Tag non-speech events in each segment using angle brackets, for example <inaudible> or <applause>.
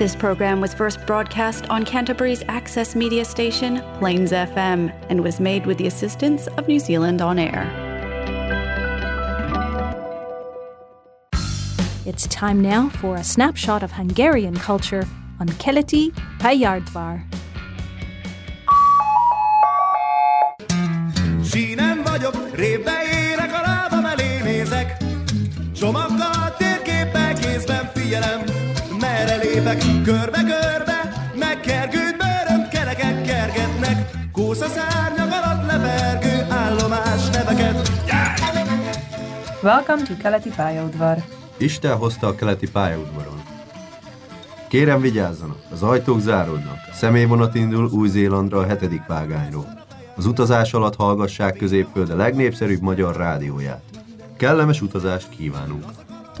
This program was first broadcast on Canterbury's access media station, Plains FM, and was made with the assistance of New Zealand On Air. It's time now for a snapshot of Hungarian culture on Keleti Palyaudvar. Lépek, körbe-körbe, megkergőd bőrönt kerekek kergetnek. Kósza szárnyak alatt lepergő állomás neveket. Welcome to Keleti pályaudvar. Isten hozta a keleti pályaudvaron. Kérem vigyázzanak, az ajtók záródnak. Személyvonat indul Új-Zélandra a hetedik vágányról. Az utazás alatt hallgassák középföld a legnépszerűbb magyar rádióját. Kellemes utazást kívánunk!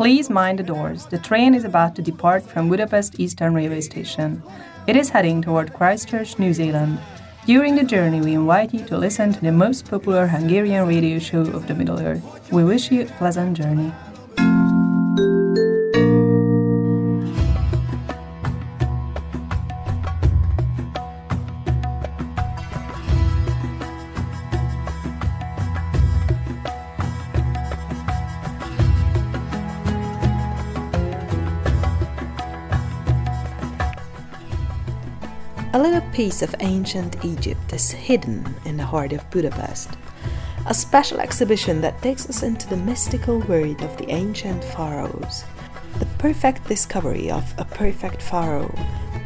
Please mind the doors. The train is about to depart from Budapest Eastern Railway Station. It is heading toward Christchurch, New Zealand. During the journey, we invite you to listen to the most popular Hungarian radio show of the Middle Earth. We wish you a pleasant journey. A little piece of ancient Egypt is hidden in the heart of Budapest. A special exhibition that takes us into the mystical world of the ancient pharaohs. The perfect discovery of a perfect pharaoh.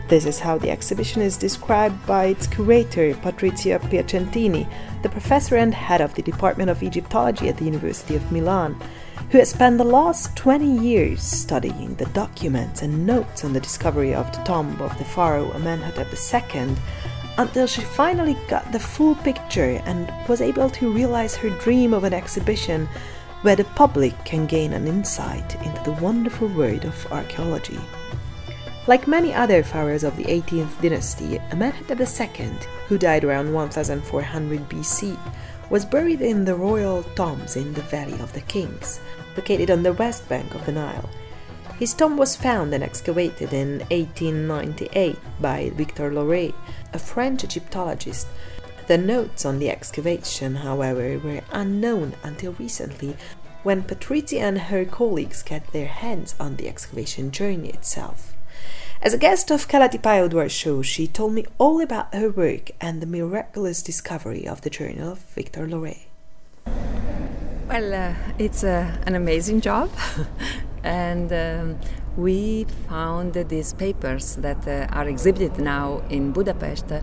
This is how the exhibition is described by its curator, Patrizia Piacentini, the professor and head of the Department of Egyptology at the University of Milan, who has spent the last 20 years studying the documents and notes on the discovery of the tomb of the pharaoh Amenhotep II until she finally got the full picture and was able to realize her dream of an exhibition where the public can gain an insight into the wonderful world of archaeology. Like many other pharaohs of the 18th dynasty, Amenhotep II, who died around 1400 BC, was buried in the royal tombs in the Valley of the Kings, located on the west bank of the Nile. His tomb was found and excavated in 1898 by Victor Loret, a French Egyptologist. The notes on the excavation, however, were unknown until recently when Patrizia and her colleagues got their hands on the excavation journey itself. As a guest of Keleti Palyaudvar show, she told me all about her work and the miraculous discovery of the journal of Victor Loret. Well, uh, it's uh, an amazing job, <laughs> and um, we found these papers that uh, are exhibited now in Budapest. uh,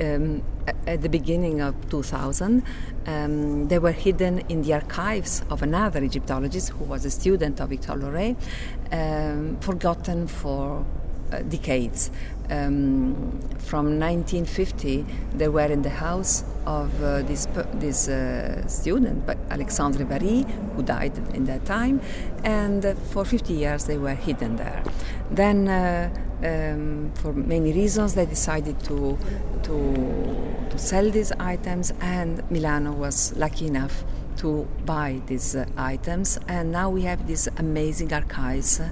Um, at the beginning of 2000, um, they were hidden in the archives of another Egyptologist who was a student of Victor Loret, um, forgotten for uh, decades. Um, from 1950, they were in the house of uh, this this uh, student, Alexandre Varille, who died in that time, and uh, for 50 years they were hidden there. Then, uh, um, for many reasons, they decided to to to sell these items, and Milano was lucky enough to buy these uh, items, and now we have these amazing archives uh,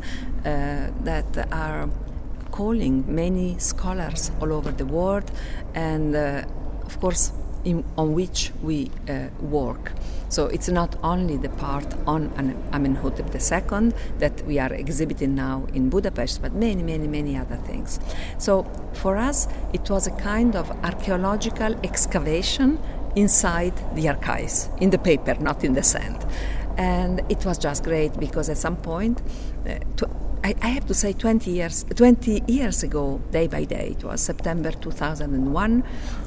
that are calling many scholars all over the world, and uh, of course, in, on which we uh, work. So it's not only the part on Amenhotep II that we are exhibiting now in Budapest, but many, many, many other things. So for us, it was a kind of archaeological excavation inside the archives, in the paper, not in the sand. And it was just great because at some point, uh, I, I have to say 20 years 20 years ago day by day it was september 2001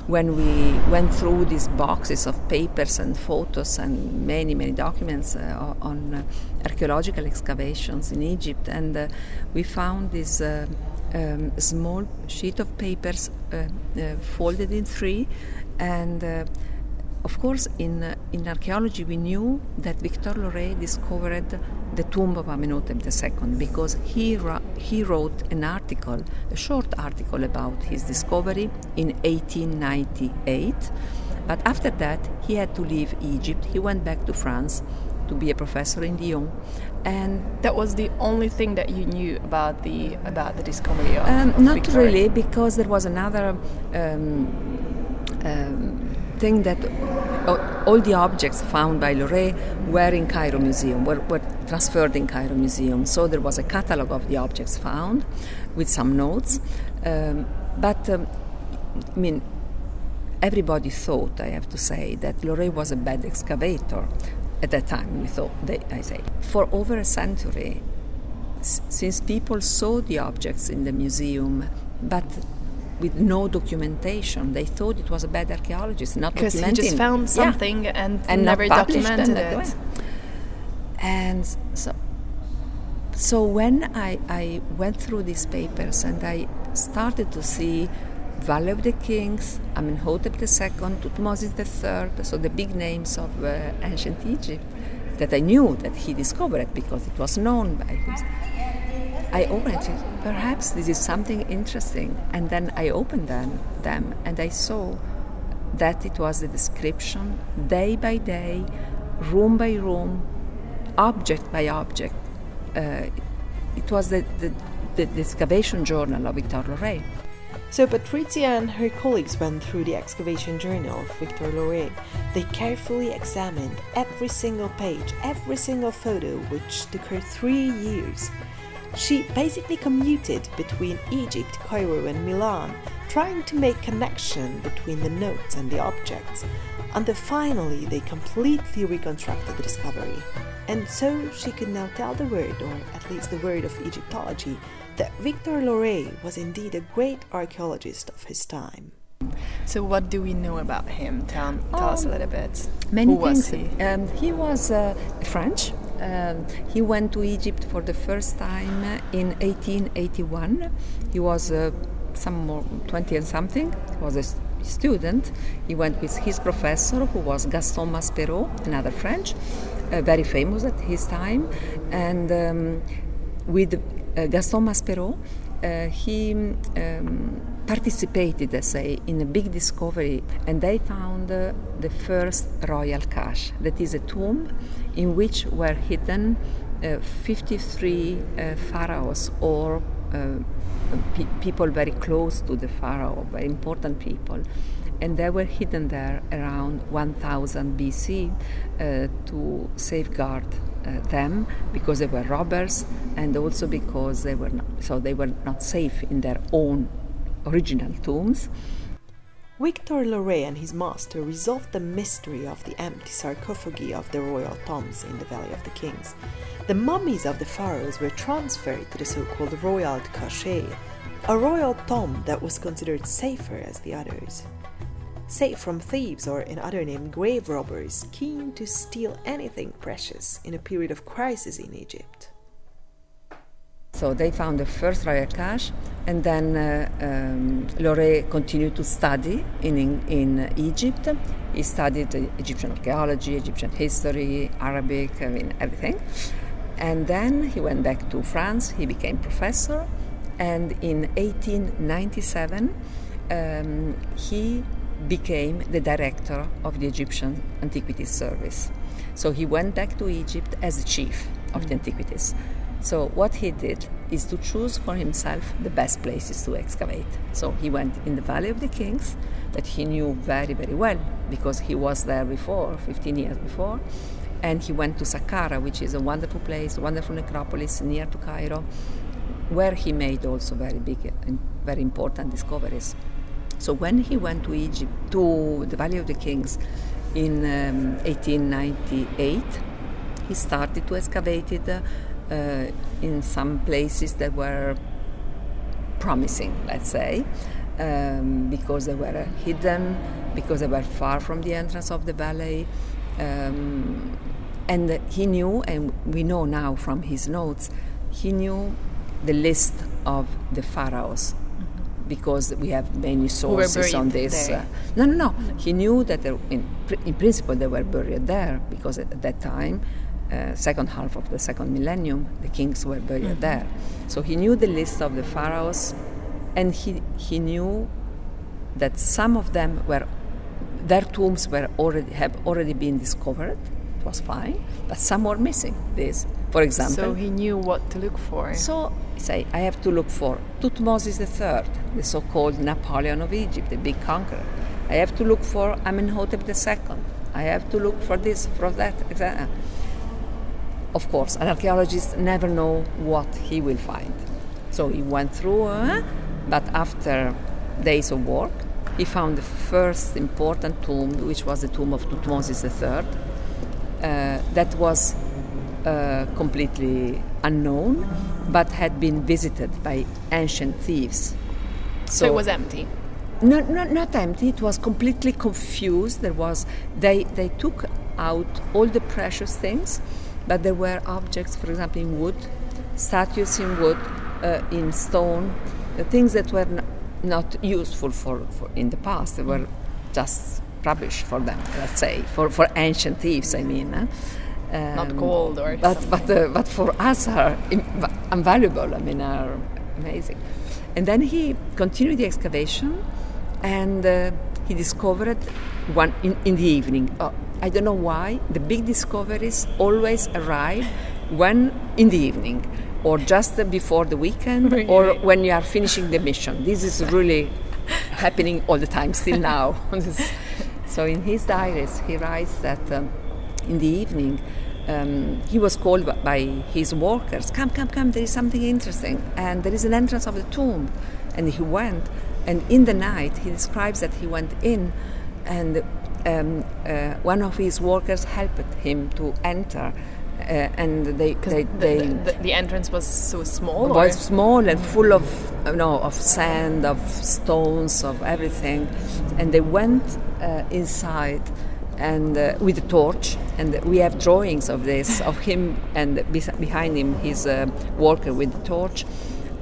when we went through these boxes of papers and photos and many many documents uh, on uh, archaeological excavations in egypt and uh, we found this uh, um, small sheet of papers uh, uh, folded in three and of course, in, in archaeology, we knew that Victor Loret discovered the tomb of Amenhotep II because he, he wrote an article, a short article about his discovery in 1898. But after that, he had to leave Egypt. He went back to France to be a professor in Lyon. and that was the only thing that you knew about the about the discovery of, um, of not Victoria. really because there was another um, um, thing that all the objects found by Loret were in Cairo Museum, were, were transferred in Cairo Museum. So there was a catalog of the objects found with some notes. Um, but, um, I mean, everybody thought, I have to say, that Loret was a bad excavator. At that time, we thought, they, I say. For over a century, s- since people saw the objects in the museum, but with no documentation. They thought it was a bad archaeologist, not because he just found Yeah. something and, and never documented it. And so, so when I, I went through these papers and I started to see Valley of the Kings, Amenhotep II, Tutmosis III, so the big names of uh, ancient Egypt that I knew that he discovered because it was known by him. I opened it. Perhaps this is something interesting. And then I opened them, them and I saw that it was the description, day by day, room by room, object by object. Uh, it was the, the, the, the excavation journal of Victor Loret. So Patrizia and her colleagues went through the excavation journal of Victor Loret. They carefully examined every single page, every single photo, which took her three years. She basically commuted between Egypt, Cairo, and Milan, trying to make connection between the notes and the objects, until finally they completely reconstructed the discovery. And so she could now tell the word, or at least the word of Egyptology, that Victor Loret was indeed a great archaeologist of his time. So, what do we know about him? Tell, tell us a little bit. Many Who was things. he? Um, he was uh, French. Um, he went to Egypt for the first time in 1881. He was uh, some more 20 and something. He was a student. He went with his professor, who was Gaston Maspero, another French, uh, very famous at his time, and um, with uh, Gaston Maspero, uh, he um, participated, I say, in a big discovery, and they found uh, the first royal cache. That is a tomb in which were hidden uh, 53 uh, pharaohs or uh, pe- people very close to the pharaoh, very important people. And they were hidden there around 1000 BC uh, to safeguard uh, them because they were robbers and also because they were not, so they were not safe in their own original tombs. Victor Loret and his master resolved the mystery of the empty sarcophagi of the royal tombs in the Valley of the Kings. The mummies of the pharaohs were transferred to the so called royal cache, a royal tomb that was considered safer as the others. Safe from thieves or, in other name, grave robbers keen to steal anything precious in a period of crisis in Egypt. So they found the first royal cache, and then uh, um, Loret continued to study in, in, in Egypt. He studied Egyptian archaeology, Egyptian history, Arabic, I mean, everything. And then he went back to France, he became professor, and in 1897 um, he became the director of the Egyptian Antiquities Service. So he went back to Egypt as the chief of the antiquities. So what he did is to choose for himself the best places to excavate. So he went in the Valley of the Kings, that he knew very very well because he was there before, 15 years before, and he went to Saqqara, which is a wonderful place, wonderful necropolis near to Cairo, where he made also very big and very important discoveries. So when he went to Egypt, to the Valley of the Kings in um, 1898, he started to excavate it uh, in some places that were promising, let's say, um, because they were hidden, because they were far from the entrance of the valley. Um, and he knew, and we know now from his notes, he knew the list of the pharaohs because we have many sources on this. Uh, no, no, no. He knew that there, in, in principle they were buried there because at that time, uh, second half of the second millennium, the kings were buried there. So he knew the list of the pharaohs, and he he knew that some of them were their tombs were already have already been discovered, it was fine, but some were missing this, for example. So he knew what to look for. So say I have to look for Tutmosis III, the so-called Napoleon of Egypt, the big conqueror. I have to look for Amenhotep II. I have to look for this, for that, etc. Of course, an archaeologist never know what he will find. So he went through, uh, but after days of work, he found the first important tomb, which was the tomb of Tutmosis III. Uh, that was uh, completely unknown, but had been visited by ancient thieves. So, it was empty. No, no, not empty. It was completely confused. There was they they took out all the precious things, but there were objects, for example, in wood, statues in wood, uh, in stone, uh, things that were n- not useful for, for in the past. They were just rubbish for them. Let's say for for ancient thieves. I mean. Not Um, gold or but something. but uh, but for us are invaluable. I mean, are amazing. And then he continued the excavation, and uh, he discovered one in, in the evening. Uh, I don't know why the big discoveries always arrive when in the evening, or just before the weekend, <laughs> or when you are finishing the mission. This is really happening all the time still <laughs> now. so in his diaries, he writes that. Um, in the evening, um, he was called by his workers, come, come, come, there is something interesting. And there is an entrance of the tomb. And he went, and in the night, he describes that he went in, and um, uh, one of his workers helped him to enter. Uh, and they, they, the, they the, the, entrance was so small. was or? small and full of you know of sand, of stones, of everything, and they went uh, inside and uh, with a torch, and we have drawings of this of him and behind him his uh, worker with the torch,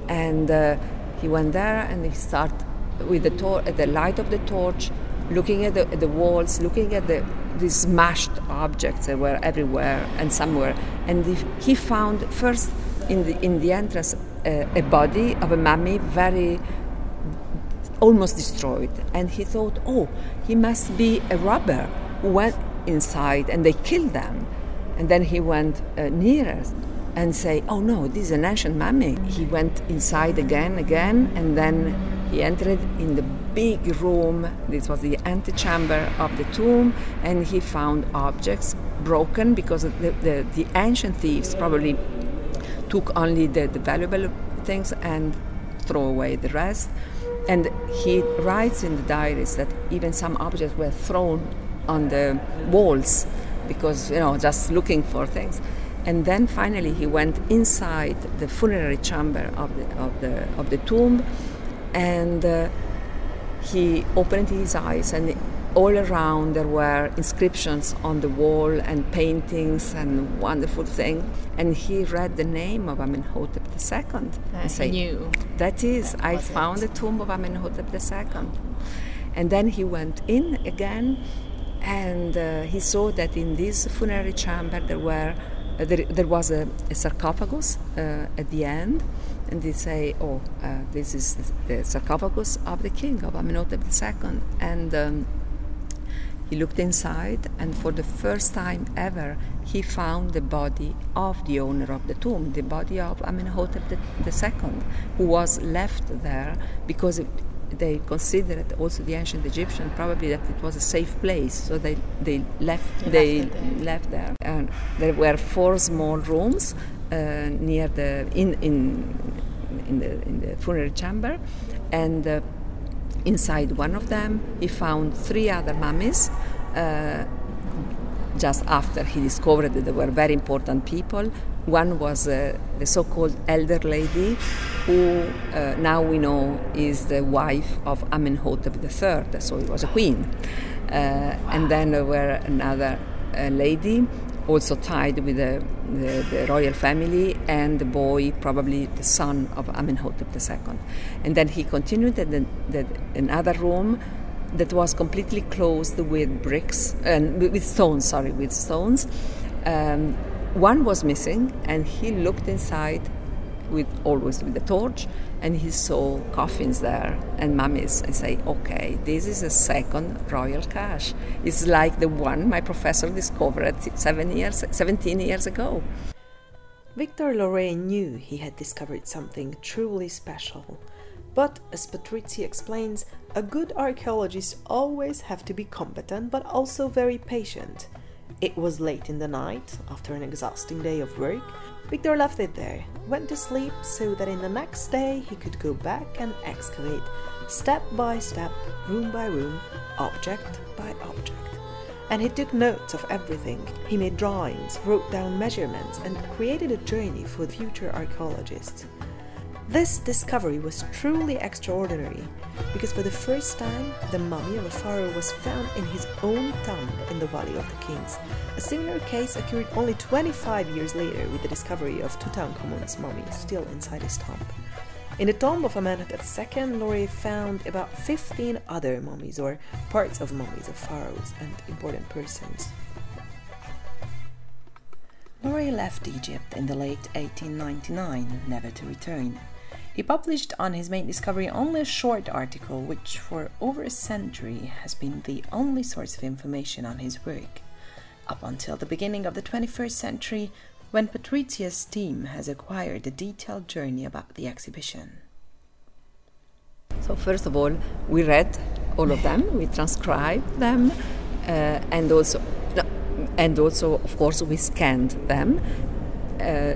and uh, he went there and he started with the tor- the light of the torch, looking at the, the walls, looking at the smashed objects that were everywhere and somewhere, and he, he found first in the in the entrance uh, a body of a mummy very almost destroyed. And he thought oh he must be a robber who went inside and they killed them. And then he went uh, nearer and say oh no this is an ancient mummy. He went inside again again and then he entered in the big room this was the antechamber of the tomb and he found objects broken because the, the, the ancient thieves probably took only the, the valuable things and throw away the rest. And he writes in the diaries that even some objects were thrown on the walls because, you know, just looking for things. And then finally he went inside the funerary chamber of the, of the, of the tomb and uh, he opened his eyes and all around there were inscriptions on the wall and paintings and wonderful things and he read the name of Amenhotep II and he say, knew. That is that I was it." found the tomb of Amenhotep II and then he went in again and uh, he saw that in this funerary chamber there were uh, there, there was a, a sarcophagus uh, at the end and they say oh uh, this is the sarcophagus of the king of Amenhotep II and um, he looked inside, and for the first time ever, he found the body of the owner of the tomb, the body of Amenhotep II, who was left there because they considered also the ancient Egyptian probably that it was a safe place, so they they left they left left there. And there were four small rooms uh, near the in in in the in the funerary chamber, and. Uh, Inside one of them, he found three other mummies. Uh, just after he discovered that they were very important people. One was uh, the so-called elder lady, who uh, now we know is the wife of Amenhotep III, so he was a queen. Uh, and then there were another uh, lady, also tied with the, the, the royal family, and the boy, probably the son of Amenhotep II. And then he continued in the, the, another room that was completely closed with bricks and with stones. Sorry, with stones. Um, one was missing, and he looked inside, with always with a torch, and he saw coffins there and mummies, and say, "Okay, this is a second royal cache. It's like the one my professor discovered seven years, 17 years ago." Victor Loret knew he had discovered something truly special. But, as Patrizia explains, a good archaeologist always have to be competent but also very patient. It was late in the night, after an exhausting day of work. Victor left it there, went to sleep so that in the next day he could go back and excavate, step by step, room by room, object by object. And he took notes of everything. He made drawings, wrote down measurements, and created a journey for future archaeologists. This discovery was truly extraordinary because for the first time the mummy of a pharaoh was found in his own tomb in the Valley of the Kings. A similar case occurred only 25 years later with the discovery of Tutankhamun's mummy still inside his tomb. In the tomb of Amenhotep II, Loret found about 15 other mummies or parts of mummies of pharaohs and important persons. Loret left Egypt in the late 1899, never to return. He published on his main discovery only a short article, which for over a century has been the only source of information on his work, up until the beginning of the 21st century, when Patrizia's team has acquired a detailed journey about the exhibition. So, first of all, we read all of them, we transcribed them, uh, and also, and also, of course, we scanned them. Uh,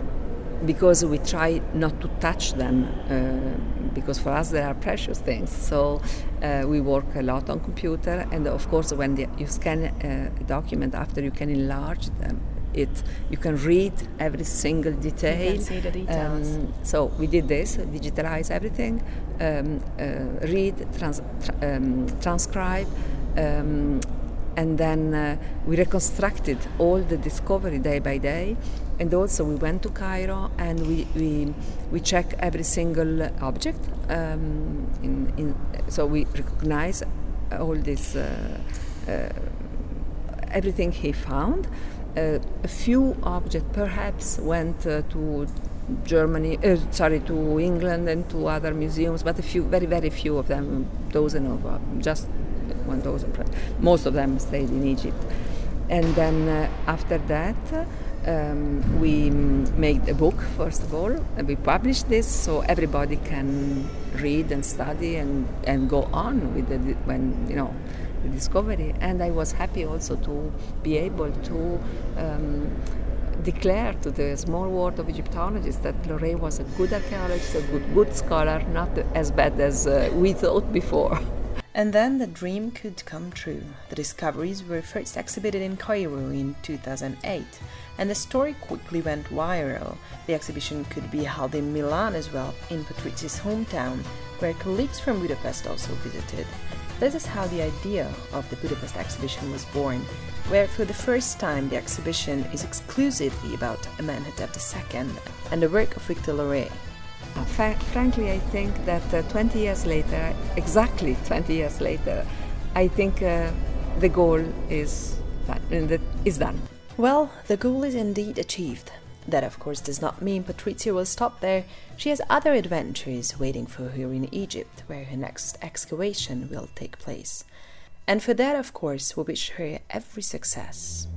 because we try not to touch them uh, because for us they are precious things. So uh, we work a lot on computer and of course when the, you scan uh, a document after you can enlarge them. It you can read every single detail. You can see the details. Um, so we did this digitalize everything um, uh, read trans- tra- um, transcribe um, and then uh, we reconstructed all the discovery day by day and also we went to Cairo and we we, we check every single object um, in, in, so we recognize all this uh, uh, everything he found uh, a few objects perhaps went uh, to Germany, uh, sorry, to England and to other museums, but a few, very, very few of them, dozen of, uh, just one dozen, most of them stayed in Egypt. And then after that, um, we made a book first of all, and we published this so everybody can read and study and, and go on with the when you know the discovery. And I was happy also to be able to. Um, declare to the small world of Egyptologists that Loret was a good archaeologist, a good, good scholar, not as bad as uh, we thought before. <laughs> And then the dream could come true. The discoveries were first exhibited in Cairo in 2008, and the story quickly went viral. The exhibition could be held in Milan as well, in Patrizia's hometown, where colleagues from Budapest also visited. This is how the idea of the Budapest exhibition was born, where for the first time the exhibition is exclusively about Amenhotep II and the work of Victor Loret. Fra- frankly, I think that uh, 20 years later, exactly 20 years later, I think uh, the goal is done, is done. Well, the goal is indeed achieved. That, of course, does not mean Patrizia will stop there. She has other adventures waiting for her in Egypt, where her next excavation will take place. And for that, of course, we wish her every success.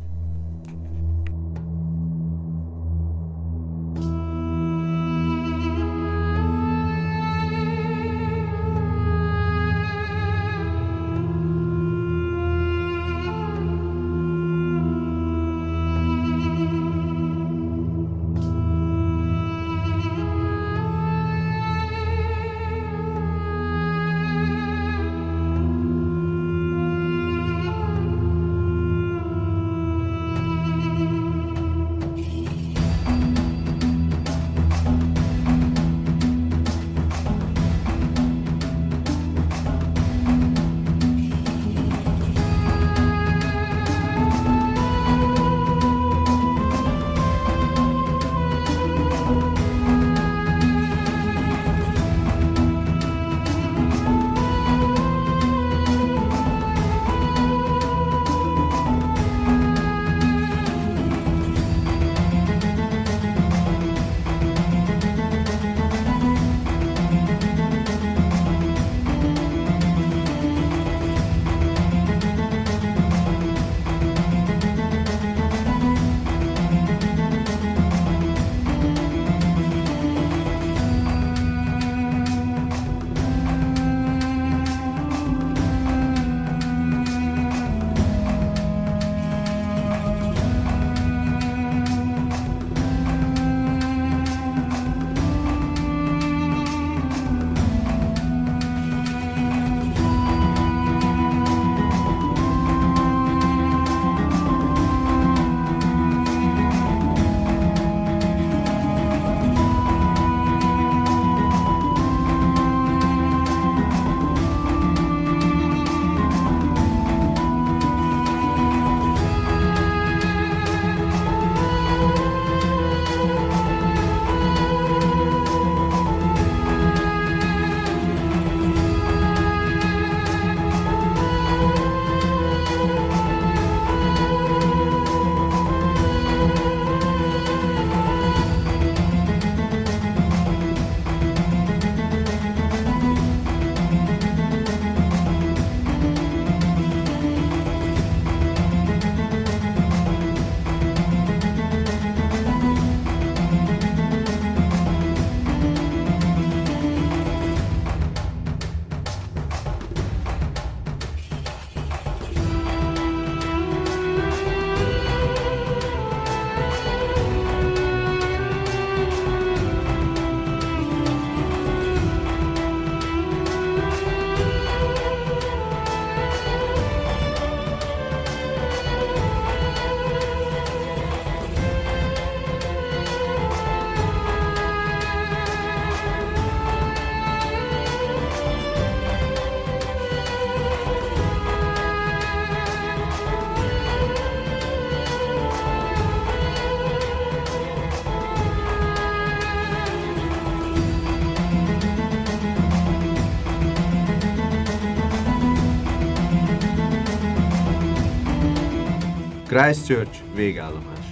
Christchurch végállomás.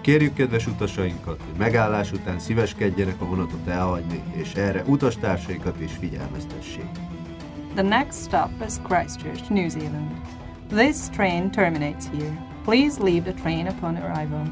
Kérjük kedves utasainkat, hogy megállás után szíveskedjenek a vonatot elhagyni, és erre utastársaikat is figyelmeztessék. The next stop is Christchurch, New Zealand. This train terminates here. Please leave the train upon arrival.